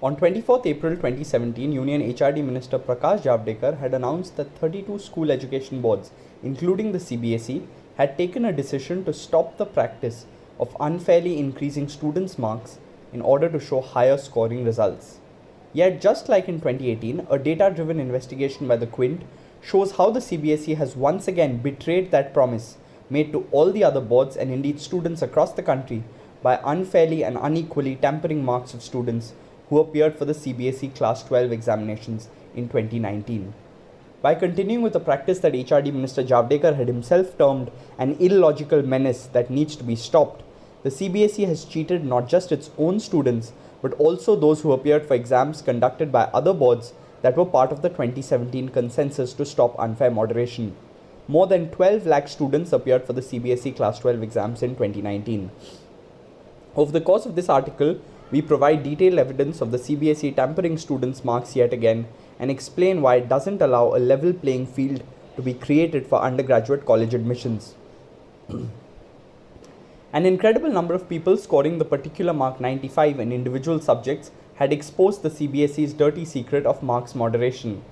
On 24th April 2017, Union HRD Minister Prakash Javadekar had announced that 32 school education boards, including the CBSE, had taken a decision to stop the practice of unfairly increasing students' marks in order to show higher scoring results. Yet, just like in 2018, a data driven investigation by the Quint shows how the CBSE has once again betrayed that promise made to all the other boards and indeed students across the country by unfairly and unequally tampering marks of students who appeared for the CBSE Class 12 examinations in 2019. By continuing with a practice that HRD Minister Javadekar had himself termed an illogical menace that needs to be stopped, the CBSE has cheated not just its own students but also those who appeared for exams conducted by other boards that were part of the 2017 consensus to stop unfair moderation. More than 12 lakh students appeared for the CBSE Class 12 exams in 2019. Over the course of this article, we provide detailed evidence of the CBSE tampering students' marks yet again and explain why it doesn't allow a level playing field to be created for undergraduate college admissions. An incredible number of people scoring the particular mark 95 in individual subjects had exposed the CBSE's dirty secret of marks moderation.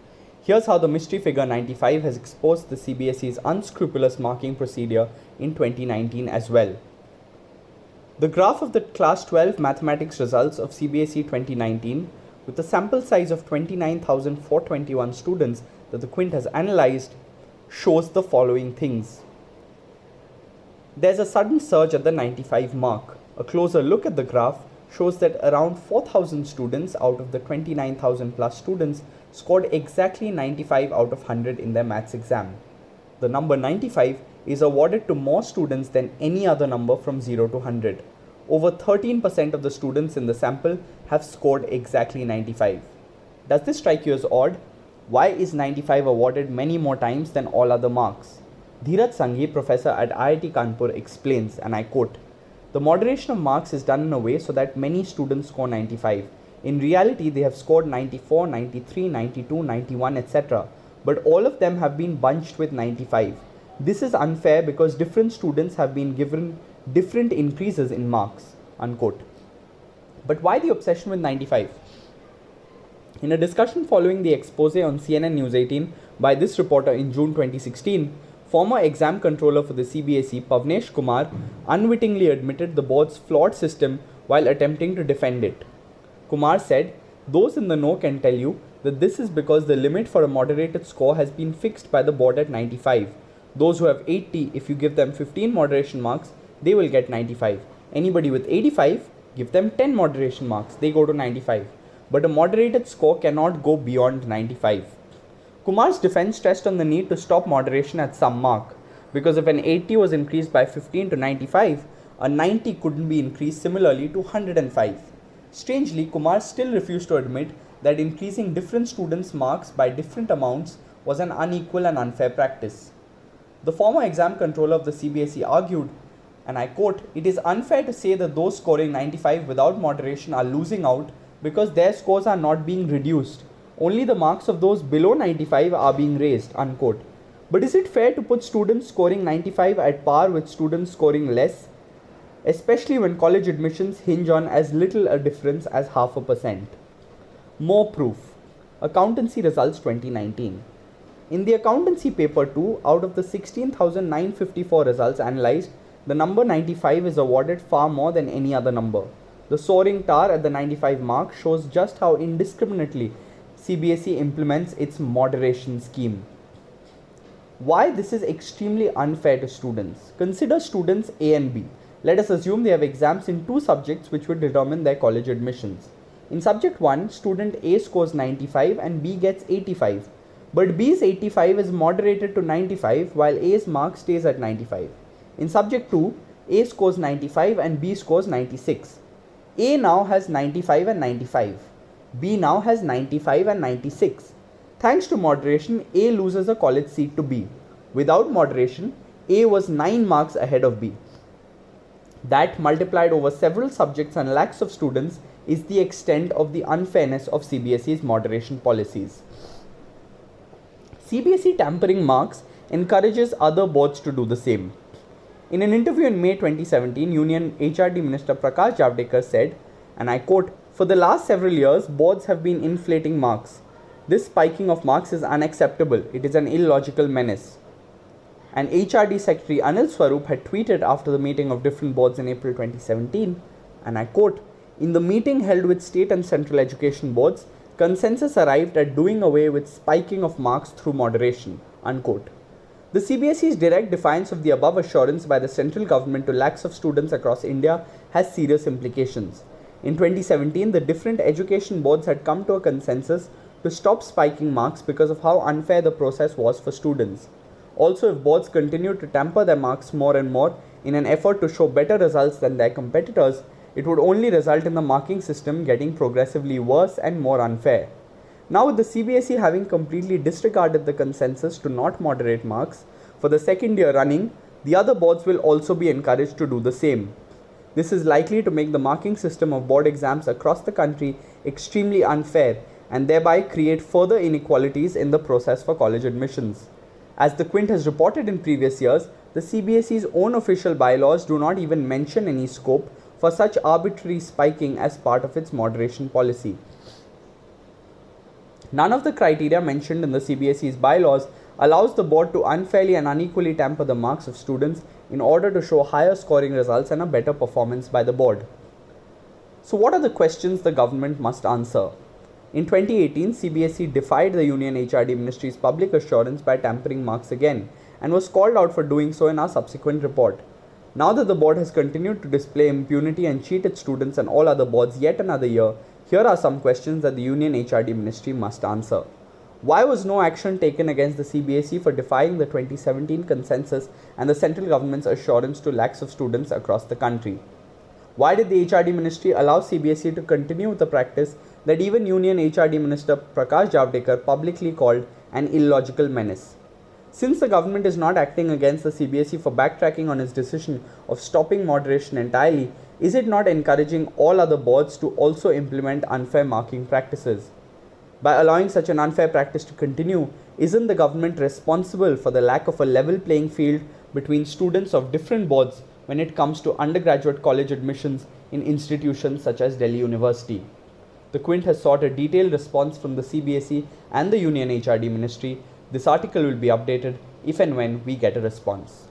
Here's how the mystery figure 95 has exposed the CBSE's unscrupulous marking procedure in 2019 as well. The graph of the class 12 mathematics results of CBSE 2019 with a sample size of 29,421 students that the Quint has analyzed shows the following things. There's a sudden surge at the 95 mark. A closer look at the graph shows that around 4,000 students out of the 29,000 plus students scored exactly 95 out of 100 in their maths exam. The number 95 is awarded to more students than any other number from 0 to 100. Over 13% of the students in the sample have scored exactly 95. Does this strike you as odd? Why is 95 awarded many more times than all other marks? Dheeraj Sanghi, professor at IIT Kanpur, explains, and I quote The moderation of marks is done in a way so that many students score 95. In reality, they have scored 94, 93, 92, 91, etc. But all of them have been bunched with 95 this is unfair because different students have been given different increases in marks. Unquote. But why the obsession with 95? In a discussion following the expose on CNN News 18 by this reporter in June 2016, former exam controller for the CBSE Pavnesh Kumar unwittingly admitted the board's flawed system while attempting to defend it. Kumar said, Those in the know can tell you that this is because the limit for a moderated score has been fixed by the board at 95 those who have 80, if you give them 15 moderation marks, they will get 95. Anybody with 85, give them 10 moderation marks, they go to 95. But a moderated score cannot go beyond 95. Kumar's defense stressed on the need to stop moderation at some mark, because if an 80 was increased by 15 to 95, a 90 couldn't be increased similarly to 105. Strangely, Kumar still refused to admit that increasing different students' marks by different amounts was an unequal and unfair practice. The former exam controller of the CBSE argued, and I quote, It is unfair to say that those scoring 95 without moderation are losing out because their scores are not being reduced. Only the marks of those below 95 are being raised. Unquote. But is it fair to put students scoring 95 at par with students scoring less? Especially when college admissions hinge on as little a difference as half a percent. More proof. Accountancy results 2019. In the accountancy paper 2, out of the 16,954 results analyzed, the number 95 is awarded far more than any other number. The soaring tar at the 95 mark shows just how indiscriminately CBSE implements its moderation scheme. Why this is extremely unfair to students. Consider students A and B. Let us assume they have exams in two subjects which will determine their college admissions. In subject 1, student A scores 95 and B gets 85 but B's 85 is moderated to 95 while A's mark stays at 95. In subject 2, A scores 95 and B scores 96. A now has 95 and 95. B now has 95 and 96. Thanks to moderation, A loses a college seat to B. Without moderation, A was 9 marks ahead of B. That multiplied over several subjects and lakhs of students is the extent of the unfairness of CBSE's moderation policies. CBSE tampering marks encourages other boards to do the same. In an interview in May 2017, Union HRD Minister Prakash Javadekar said, and I quote, For the last several years, boards have been inflating marks. This spiking of marks is unacceptable. It is an illogical menace. And HRD Secretary Anil Swarup had tweeted after the meeting of different boards in April 2017, and I quote, In the meeting held with state and central education boards, consensus arrived at doing away with spiking of marks through moderation. Unquote. The CBSE's direct defiance of the above assurance by the central government to lakhs of students across India has serious implications. In 2017, the different education boards had come to a consensus to stop spiking marks because of how unfair the process was for students. Also, if boards continue to tamper their marks more and more in an effort to show better results than their competitors, it would only result in the marking system getting progressively worse and more unfair. Now, with the CBSE having completely disregarded the consensus to not moderate marks for the second year running, the other boards will also be encouraged to do the same. This is likely to make the marking system of board exams across the country extremely unfair and thereby create further inequalities in the process for college admissions. As the Quint has reported in previous years, the CBSE's own official bylaws do not even mention any scope for such arbitrary spiking as part of its moderation policy. None of the criteria mentioned in the CBSE's bylaws allows the board to unfairly and unequally tamper the marks of students in order to show higher scoring results and a better performance by the board. So, what are the questions the government must answer? In 2018, CBSE defied the Union HRD Ministry's public assurance by tampering marks again and was called out for doing so in our subsequent report. Now that the board has continued to display impunity and cheat its students and all other boards yet another year, here are some questions that the Union HRD Ministry must answer. Why was no action taken against the CBSE for defying the 2017 consensus and the central government's assurance to lakhs of students across the country? Why did the HRD ministry allow CBSE to continue the practice that even Union HRD Minister Prakash Javadekar publicly called an illogical menace? Since the government is not acting against the CBSE for backtracking on its decision of stopping moderation entirely, is it not encouraging all other boards to also implement unfair marking practices? By allowing such an unfair practice to continue, isn't the government responsible for the lack of a level playing field between students of different boards when it comes to undergraduate college admissions in institutions such as Delhi University? The Quint has sought a detailed response from the CBSE and the Union HRD Ministry. This article will be updated if and when we get a response.